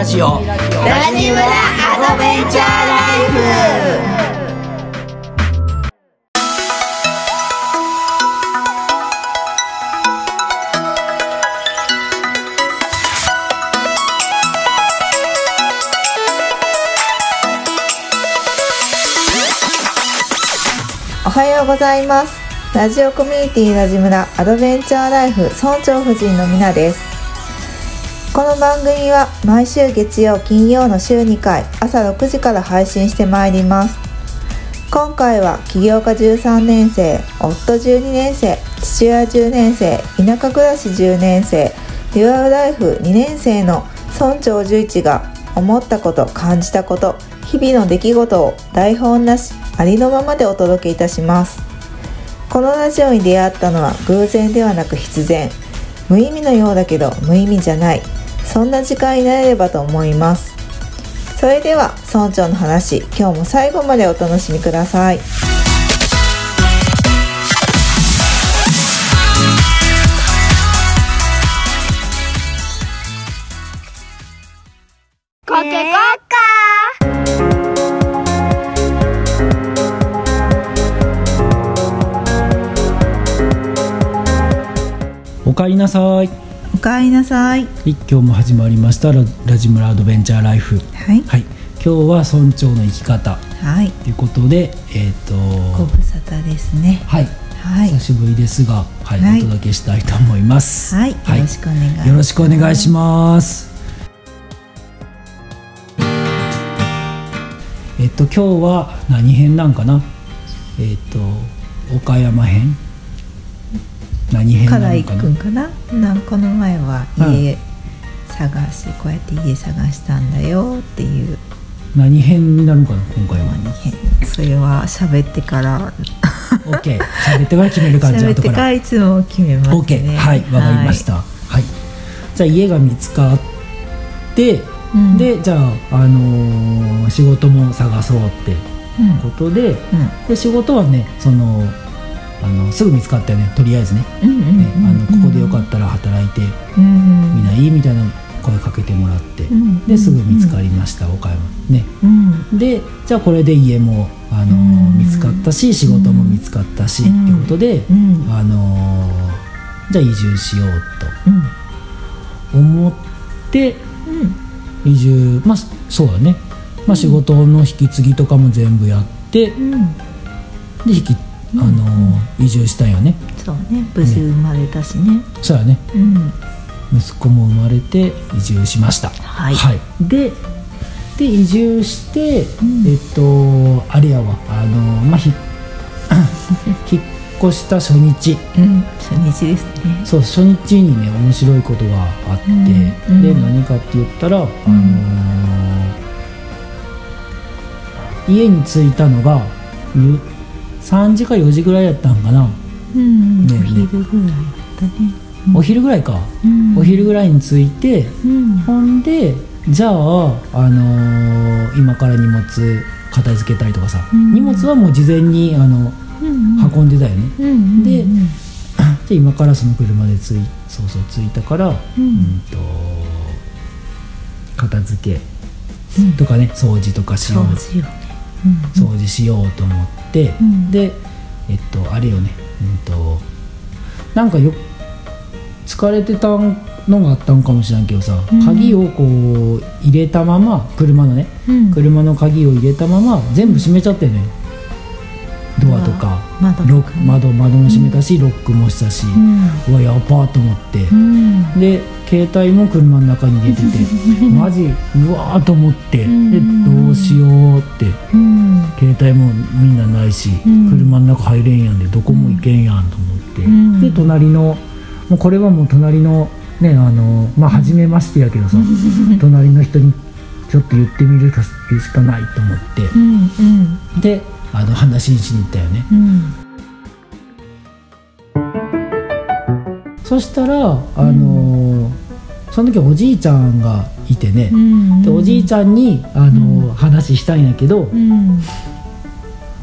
ラジオ。ラジムラアドベンチャーライフおはようございますラジオコミュニティラジムラアドベンチャーライフ村長夫人のみなですこの番組は毎週月曜金曜の週2回朝6時から配信してまいります。今回は起業家13年生夫12年生父親10年生田舎暮らし10年生デュアルライフ2年生の村長11が思ったこと感じたこと日々の出来事を台本なしありのままでお届けいたします。このラジオに出会ったのは偶然ではなく必然。無意味のようだけど無意味じゃない。そんな時間になれればと思います。それでは村長の話今日も最後までお楽しみください。コケコッカおかえりなさい。おかえりなさい。はい今日も始まりましたララジムラアドベンチャーライフ。はい。はい。今日は村長の生き方。はい。ということでえっ、ごと無沙汰ですね。はい。はい。久しぶりですが、はいはい。お届けしたいと思います。はい。よろしくお願いします。よろしくお願いします。えっと今日は何編なんかな？えっと岡山編何編なのかな？かななんこの前は家探し、こうやって家探したんだよっていう。何編になるのかな？今回は。何変それは喋ってから OK 喋ってから。決める感じ喋ってからいつも決めますね。OK はいわかりました。はい、じゃあ家が見つかって、うん。でじゃあ、あのー仕事も探そうってうんことで,、うん。で仕事はねそのあのすぐ見つかったよね。とりあえずね,、ここでよかったら働いてうんみない？いみたいな声かけてもらって、うんですぐ見つかりました、岡山。ね。うんでじゃあこれで家も、あの見つかったし仕事も見つかったし、うんってことで、うんあのーじゃあ移住しよううん。と思ってうん。移住まあそうだね、まあ、仕事の引き継ぎとかも全部やって、うん。で引き、あのー移住したんよね。そうね。無事生まれたしね。そうやね。うん。息子も生まれて移住しました。はい。でで移住して、ん。えっとあれやわ。あのまあひ 引っ越した初日。うん。初日ですね。そう初日にね面白いことがあって、うん。うん。で何かって言ったら、あのー家に着いたのがゆ3時か4時ぐらいやったんかな、うん。ねお昼ぐらいだったね。お昼ぐらいか、うん。お昼ぐらいに着いてうん。ほんでじゃあ、あのー今から荷物片付けたりとかさ、うん。荷物はもう事前にあのうん運んでたよね、うんでうん。で 今からその車で着いそうそう着いたから、うん。と片付けうん。とかね掃除とかしよう。掃除よね掃除しようと思って、うん。でえっとあれよね。うんとなんかよ疲れてたのがあったんかもしれんけどさ、うん。鍵をこう入れたまま車のねうん。車の鍵を入れたまま全部閉めちゃってね。ドアとか窓窓窓も閉めたし、ロックもしたし、うん。うわやばーと思って、うん。で携帯も車の中に入れててマジうわーと思って、うん。でどうしようって。うん。携帯もみんなないし、うん。車の中入れんやんでどこも行けんやんと思って、うん。で隣のもうこれはもう隣のねあのまあ初めましてやけどさ隣の人にちょっと言ってみるしかないと思って。うん。うん。であの話しに行ったよね。うん。そしたらあの、その時おじいちゃんがいてね、うん。でおじいちゃんにあの、話したんやけど、うん。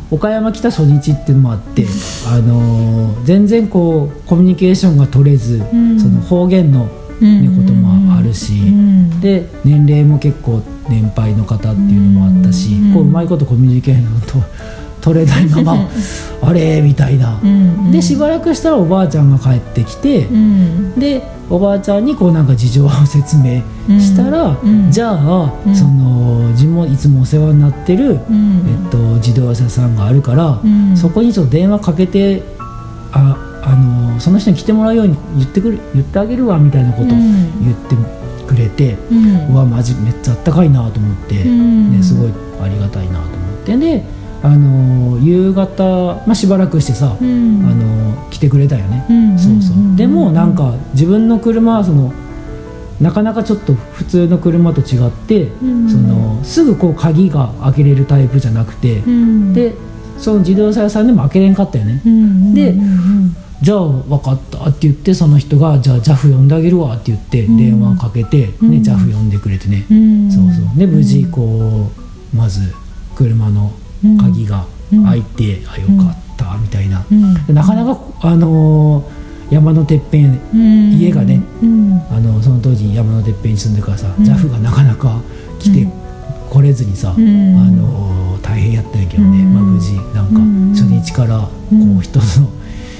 岡山来た初日っていうのもあって、あのー全然こうコミュニケーションが取れず、ん。その方言の、ねうん。こともあるし、うん。でで年齢も結構年配の方っていうのもあったし、うん。こううまいことコミュニケーションと取れないままあれみたいな、うん。でしばらくしたらおばあちゃんが帰ってきて、うん。でおばあちゃんにこうなんか事情を説明したら、うん。じゃあ、うん。その地元いつもお世話になってる、うん。えっと、自動車屋さんがあるから、うん。そこにちょっと電話かけてああのその人に来てもらうように言ってくる言ってあげるわみたいなことをうん。言ってくれて、うん。うわマジめっちゃあったかいなと思って、うん。ね、すごいありがたいなと思ってであの夕方、まあ、しばらくしてさ、うん。あの来てくれたよね、うんそうそう、う。んでもなんか自分の車はそのなかなかちょっと普通の車と違って、ん。そのすぐこう鍵が開けれるタイプじゃなくて、うん。でその自動車屋さんでも開けれんかったよね、うんでうんじゃあ分かったって言ってその人が「じゃあ JAF 呼んであげるわ」って言ってん。電話かけて、うん。ね JAF 呼んでくれてね、うん。そうそう。で無事こうまず車の鍵が開いて、あよかったみたいな、なかなかあのー山のてっぺんうん。家がねうん。あのその当時山のてっぺんに住んでるからさ、うん。JAF がなかなか来てこれずにさ、うん。あのー大変やったんやけどね、うん。まあ、無事なんかうん。初日からこう人の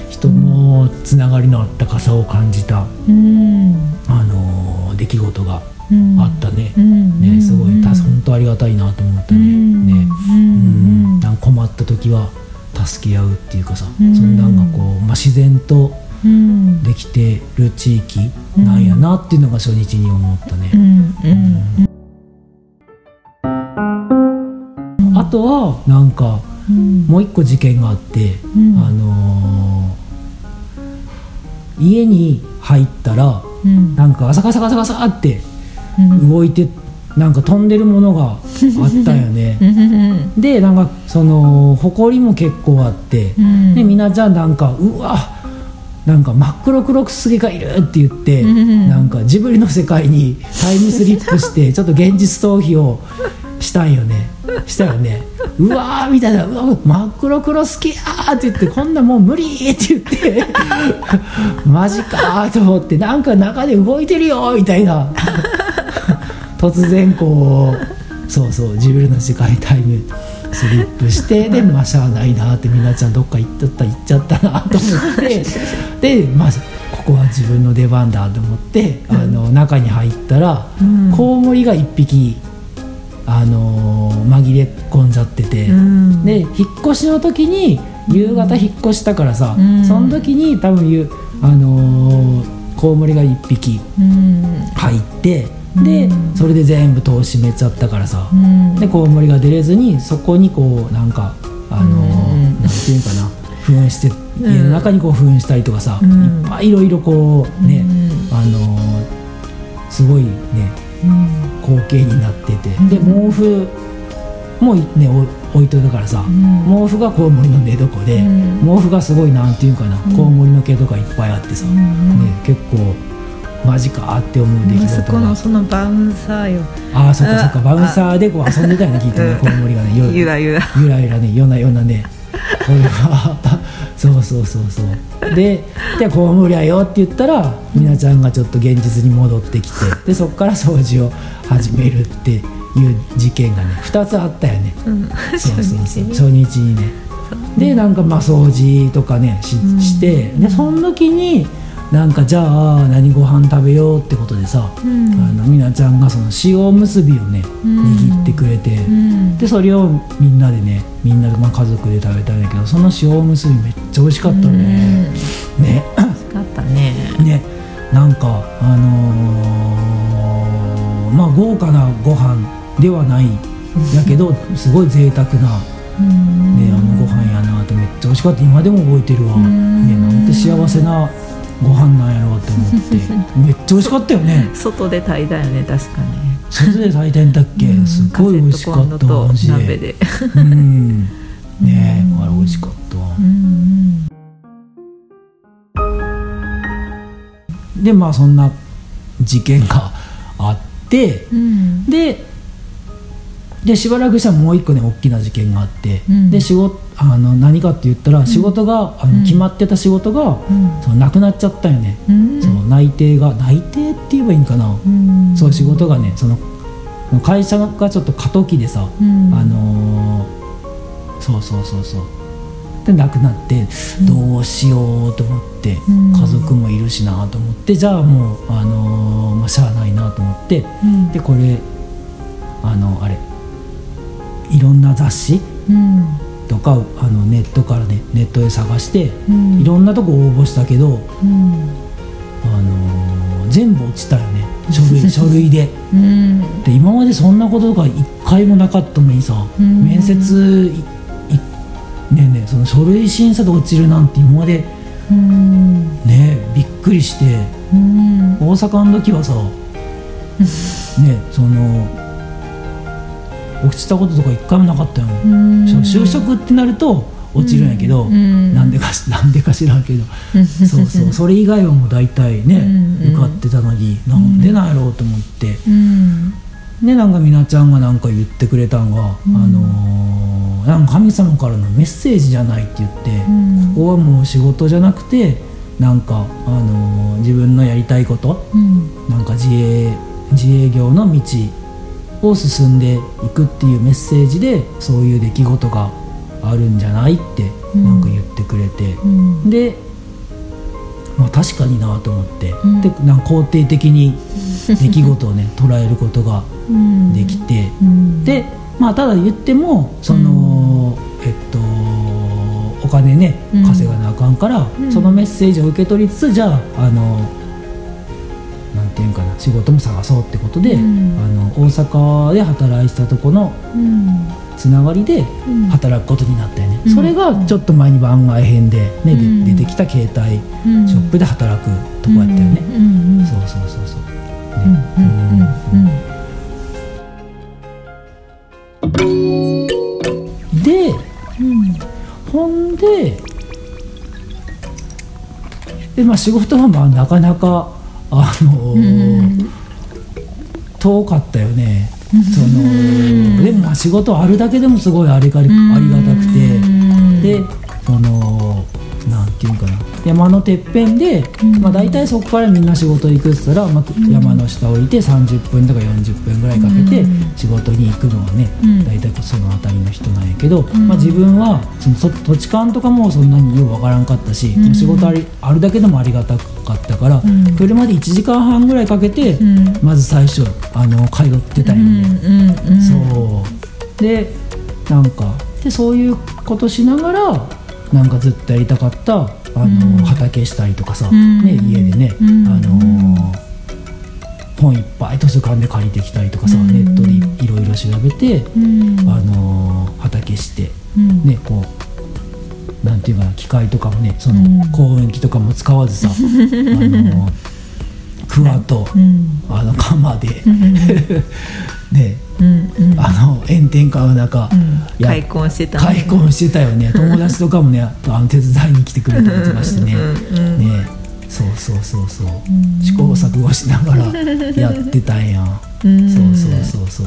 人のつながりのあったかさを感じた、うん。あのー出来事がうんあったね、うん。ねすごい。本当ありがたいなと思ったね、うん。ね、ううん。んなんか困った時は助け合うっていうかさ、うん。そんなんがこう、まあ、自然とうん。できてる地域なんやなっていうのが初日に思ったね、あとはなんかうん。もう一個事件があって、うん。あのー家に入ったらうん。なんかガサガサガサガサってうん動いてなんか飛んでるものがあったよね。うん。でなんかその埃も結構あって、うん。でみなちゃんなんかうわなんか真っ黒クロクスがいるって言って、うん。なんかジブリの世界にタイムスリップして ちょっと現実逃避をしたんよね。したよね。うわーみたいな。うわ真っ黒クロスキやーって言ってこんなもう無理って言って マジかーと思ってなんか中で動いてるよみたいな突然こうそうそうジブリの世界タイムスリップして でまあしゃあないなってみなちゃんどっか行っちゃった行っちゃったなと思って でまあここは自分の出番だと思ってあの中に入ったら、うん。コウモリが一匹あのー紛れ込んじゃってて、うん。で引っ越しの時に夕方引っ越したからさ、うん。その時に多分ゆあのーコウモリが一匹うん。入ってで、うんそれで全部戸を閉めちゃったからさ、うん。でコウモリが出れずにそこにこうなんかあのーうん。なんていうかな。噴してうん。家の中にこう噴したりとかさ、うん。いっぱいいろいろこうね、うん。あのーすごいねうん。光景になってて、ん。で毛布もねお置いといたからさ、ん。毛布がコウモリの寝床で、うん。毛布がすごいなんていうかな、コウモリの毛とかいっぱいあってさ、ん。ね、結構マジかって思う出来息事が。子のそのバウンサーよ。ああそっかそっか。あバウンサーでこう遊んでたよねきっとねうんコウモリがねよゆらゆらゆらゆらね夜な夜なね。これはそうそうそうそう。で「じゃあコウモリやよ」って言ったらみなちゃんがちょっと現実に戻ってきて でそっから掃除を始めるっていう事件がね2つあったよね。うんそうそうそう。初日に初日にね。でなんかまあ掃除とかねししてでその時になんかじゃあ何ご飯食べようってことでさ、うん。あのみなちゃんがその塩むすびをねうん。握ってくれて、うん。でそれをみんなでねみんなで、まあ、家族で食べたんだけどその塩むすびめっちゃ美味しかったね、ね。よかったね。ね。なんかあのーまあ豪華なご飯ではない。やけどすごい贅沢な、うん。ね、あのご飯やなってめっちゃ美味しかった。今でも覚えてるわ、ん。ね、なんて幸せなご飯なんやろうって思って。めっちゃ美味しかったよね。外で炊いたよね確かに。外で炊いてんだっけ、うん。すごい美味しかったマジで鍋で。うん。ねえうん。あれ美味しかった。わうん。でまあそんな事件があって。うん。ででしばらくしたらもう一個ね大きな事件があって、うん。で仕事あの何かって言ったら仕事が、あの決まってた仕事が、うん。そのなくなっちゃったよね、うん。その内定が内定って言えばいいんかな、うん。そう仕事がねその会社がちょっと過渡期でさ、うん。あのーそうそうそうそう。で亡くなってどうしようと思って、うん。家族もいるしなと思ってじゃあもう、あのーまあ、しゃあないなと思ってうん。でこれあのあれいろんな雑誌うんとかあのネットからねネットで探して、うん。いろんなとこ応募したけど、うん。あのー全部落ちたよね。書類書類で。うん。で今までそんなことが一回もなかったのにさ、うん。面接ねえねえその書類審査で落ちるなんて今までうん。ねびっくりして。うん。大阪の時はさ ねえその落ちたこととか一回もなかったよ、うん。就職ってなると落ちるんやけど、うん。なんでかし なんでか知らんけど、うんそうそう。それ以外はもう大体ね、うん受かってたのになんでなんやろうと思って。うん。でなんかみなちゃんがなんか言ってくれたんが、うん。あのーなんか神様からのメッセージじゃないって言って、うん。ここはもう仕事じゃなくてなんか、あのー自分のやりたいことうん。なんか自営自営業の道を進んでいくっていうメッセージでそういう出来事があるんじゃないってうん。なんか言ってくれて、うん。で、まあ、確かになと思って、うん。でなんか肯定的に出来事をね 捉えることがうん。できて。うん。でまあただ言ってもその、えっとお金ねうん。稼がなあかんから、うん。そのメッセージを受け取りつつじゃああのていうんかな仕事も探そうってことで、うんあの大阪で働いてたとこのつながりで働くことになったよね、うんそれがちょっと前に番外編で、ね出てきた携帯ショップで働くとこやったよね、そうそうそうそう、でほんでで、まあ、仕事はまあなかなかあのーうん。遠かったよね。そのでもまあ仕事あるだけでもすごいありがありがたくて。うん。でそのなんていうんかな。山のてっぺんで、うん。まあ、大体そこからみんな仕事行くっつったら、まあ、山の下降りて30分とか40分ぐらいかけてうん。仕事に行くのはね、うん。大体その辺りの人なんやけど、ん。まあ、自分はそのそ土地勘とかもそんなにようわからんかったし、うん。仕事ありあるだけでもありがたかったから、ん。車で1時間半ぐらいかけて、うん。まず最初あの通ってたんよね。うんうん。そう。でなんかでそういうことしながらなんかずっとやりたかったあの、うん。畑したりとかさ、うん。ね、家でね、うん。あの本いっぱい図書館で借りてきたりとかさ、うん。ネットでいろいろ調べて、うん。あの畑して、うん。ねこうなんていうかな機械とかもねそのうん。耕運機とかも使わずさ、あのクワと、うん。あの鎌で、うん。ねうんうん。あの炎天下の中、うん。や開墾してた開墾してたよね。友達とかもねあの手伝いに来てくれたりとかしてね。ね。そうそうそうそう、ん。試行錯誤しながらやってたんや、うん。そうそうそうそう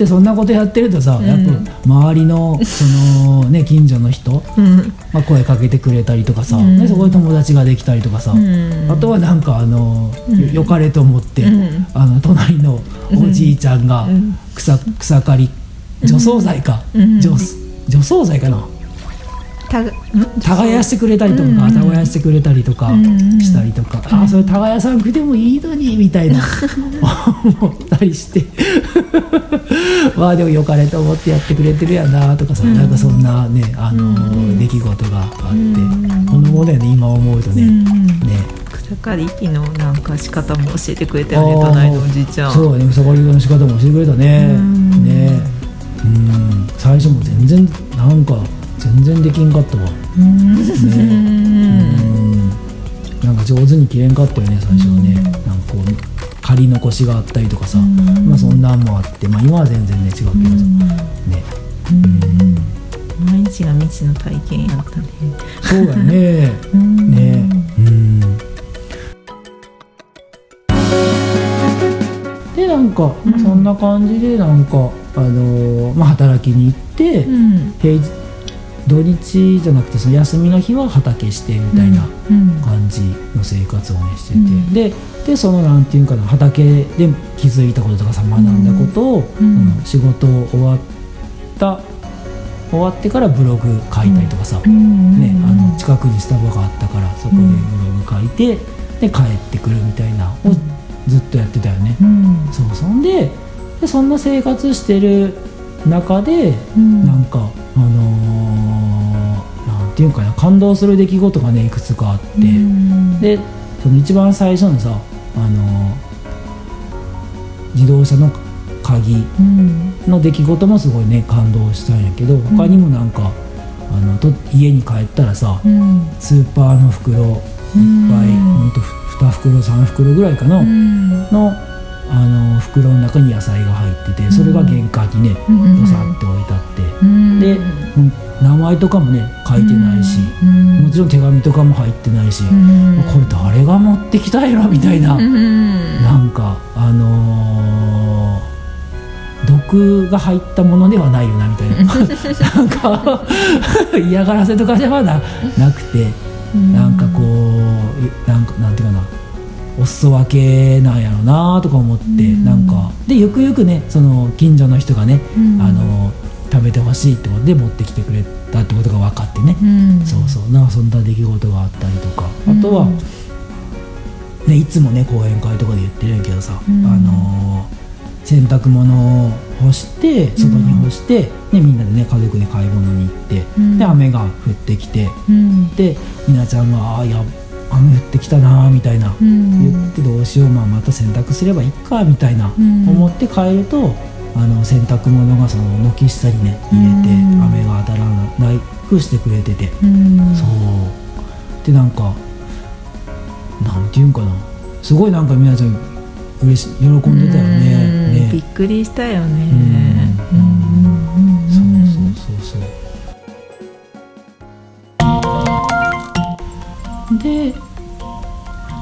でそんなことやってるとさ、ん。やっぱ周りのそのね 近所の人、うん。まあ、声かけてくれたりとかさ、うん。でそこで友達ができたりとかさ、うん。あとはなんかあの、よよかれと思って、うん。あの隣のおじいちゃんがうん。草草刈り除草剤か、うん。除除草剤かな耕してくれたりとか、うん。耕してくれたりとかうんしたりとか、ああそれ耕さなくてもいいのにみたいな思ったりして。まあでもよかれと思ってやってくれてるやなとかさ、なんかそんなねあのー出来事があって、うん。このものよね今思うとね、うん。ね。草刈り機のなんか仕方も教えてくれたよね隣のおじいちゃん。そうね草刈りの仕方も教えてくれたね。うん。ね。うん。最初も全然なんか全然できんかったわ。うん。ね。うん。なんか上手に切れんかったよね最初はね、なんかこう刈り残しがあったりとかさ、うん。まあそんなんもあって。まあ今は全然ね違うけどさ、ね。毎日が未知の体験やったね。そうだね。うん。ね。うん。でなんか、そんな感じでなんかあのーまあ働きに行って、うん。平日土日じゃなくてその休みの日は畑してみたいなうん感じの生活をねしてて、うん。ででそのなんていうかな畑で気づいたこととかさ学んだことを、うんあの仕事終わった終わってからブログ書いたりとかさ、うんね、あの近くにスタバがあったからそこでブログ書いて、で帰ってくるみたいなをずっとやってたよね。うん。そうそんででそんな生活してる中で、うん。なんかあのーていうかな感動する出来事がねいくつかあって、うん。でその一番最初のさ、あのー自動車の鍵うん。の出来事もすごいね感動したんやけど他にもなんか、あのと家に帰ったらさ、うん。スーパーの袋いっぱい、うん。ほんと2袋3袋ぐらいかな、うん。のあの袋の中に野菜が入っててそれが玄関にねうん。ドサって置いてあって、うん。でうん名前とかもね書いてないし、うん。もちろん手紙とかも入ってないし、うん。これ誰が持ってきたんやろみたいな、うん。なんかあのー毒が入ったものではないよなみたいな。なんか嫌がらせとかではななくてなんかこういなんかなんていうかな。お裾分けなんやろうなとか思って、うん。なんか。でゆくゆくねその近所の人がね、うん。あの食べてほしいってことで持ってきてくれたってことが分かってね、うん。そうそう。なんかそんな出来事があったりとか。あとは、ね、いつもね講演会とかで言ってるんやけどさ、うん。あのー洗濯物を干して外に干して、ね、みんなでね家族で買い物に行って、うん。で雨が降ってきてうん。でみなちゃんが「あーいや雨降ってきたな」みたいな、うん。言ってどうしよう、まあ、また洗濯すればいいかみたいな、うん。思って帰るとあの洗濯物がその軒下にね入れて、うん。雨が当たらないくしてくれてて。うん。そう。でなんかなんていうんかな。すごいなんかみなちゃん嬉し喜んでたよね。うん。ね。びっくりしたよね。そううん。そうそうそう。で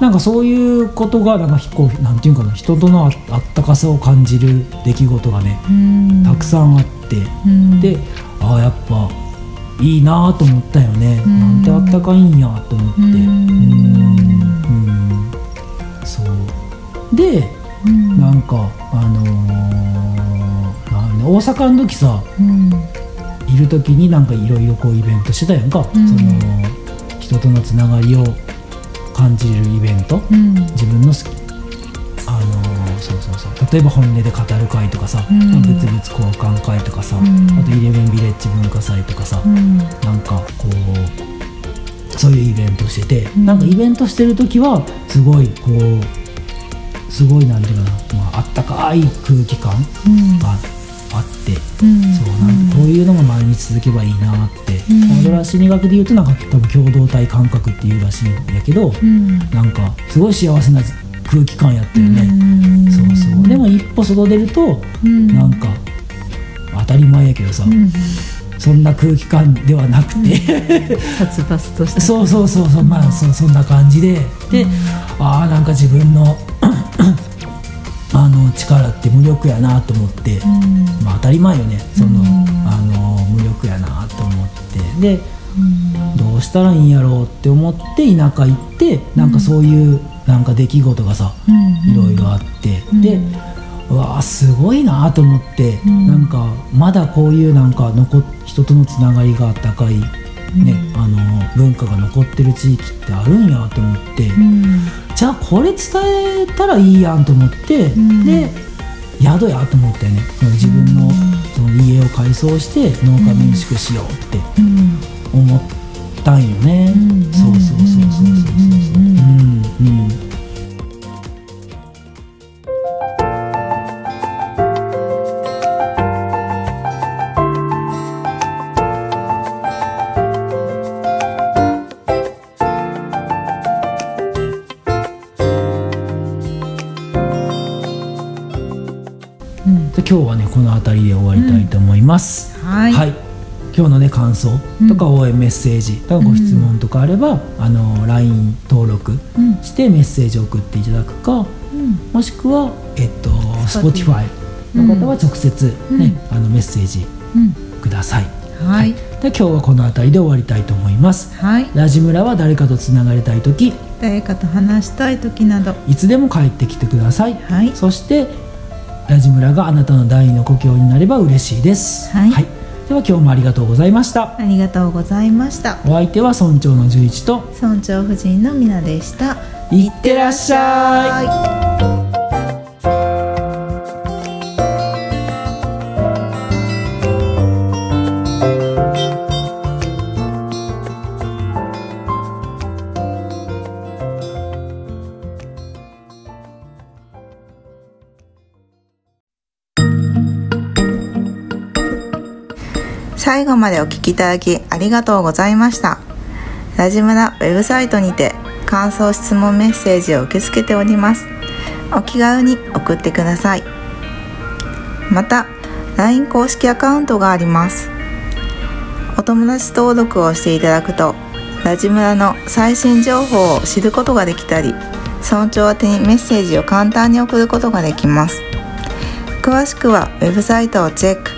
なんかそういうことがなんかこうなんていうかな人とのああったかさを感じる出来事がねうん。たくさんあって、うん。でああやっぱいいなと思ったよね、うん。なんてあったかいんやと思って。うん。うん。そう。でうん。なんかあのーなん大阪の時さうん。いる時になんかいろいろこうイベントしてたやんか、うん。その人とのつながりを感じれるイベント？うん。自分の好きあのーそうそうそう。例えば本音で語る会とかさ、うん。まあ物々交換会とかさ、うん。あとイレブンビレッジ文化祭とかさ、うん。なんかこうそういうイベントしてて、うん。なんかイベントしてる時はすごいこうすごいなんていうかな、まああったかい空気感うん。があって、うん。そうなんかこういうのが毎日続けばいいなって、うん。アドラー心理学で言うとなんか多分共同体感覚っていうらしいんやけど、うん。なんかすごい幸せな空気感やったよね、うん。そうそう。でも一歩外出ると、うん。なんか当たり前やけどさ、うん。そんな空気感ではなくて、殺伐とした。そうそうそうそう。まあそうそんな感じで。で、ああなんか自分のあの力って無力やなと思って、うん。まあ当たり前よねその、うん。あの無力やなと思って。でうん。どうしたらいいんやろうって思って田舎行ってなんかそういうなんか出来事がさうん。いろいろあって、うん。でうわあすごいなと思って、うん。なんかまだこういうなんか残っ人とのつながりが高い、ねあの文化が残ってる地域ってあるんやと思って、うんじゃあこれ伝えたらいいやんと思って、ん。で宿やと思ってね。その自分のその家を改装して農家民宿しようってうん。思ったんよね、うん。そうそうそうそうそうそう。うん。うん今日はねこの辺りで終わりたいと思います、はい。今日のね感想とか応援メッセージとかご質問とかあれば、あの LINE 登録うん。してメッセージを送っていただくかうん。もしくは、えっと、Spotify の方は直接、ねあのメッセージうん。ください、はい。で今日はこの辺りで終わりたいと思います。はい。ラジ村は誰かとつながりたい時誰かと話したい時など。いつでも帰ってきてください。はい。そしてラジ村があなたの第二の故郷になれば嬉しいです。はい。では今日もありがとうございました。ありがとうございました。お相手は村長の十一と。村長夫人の皆でした。いってらっしゃいまでお聞きいただきありがとうございました。ラジムラウェブサイトにて感想質問メッセージを受け付けております。お気軽に送ってください。また LINE 公式アカウントがあります。お友達登録をしていただくとラジムラの最新情報を知ることができたり村長宛てにメッセージを簡単に送ることができます。詳しくはウェブサイトをチェック。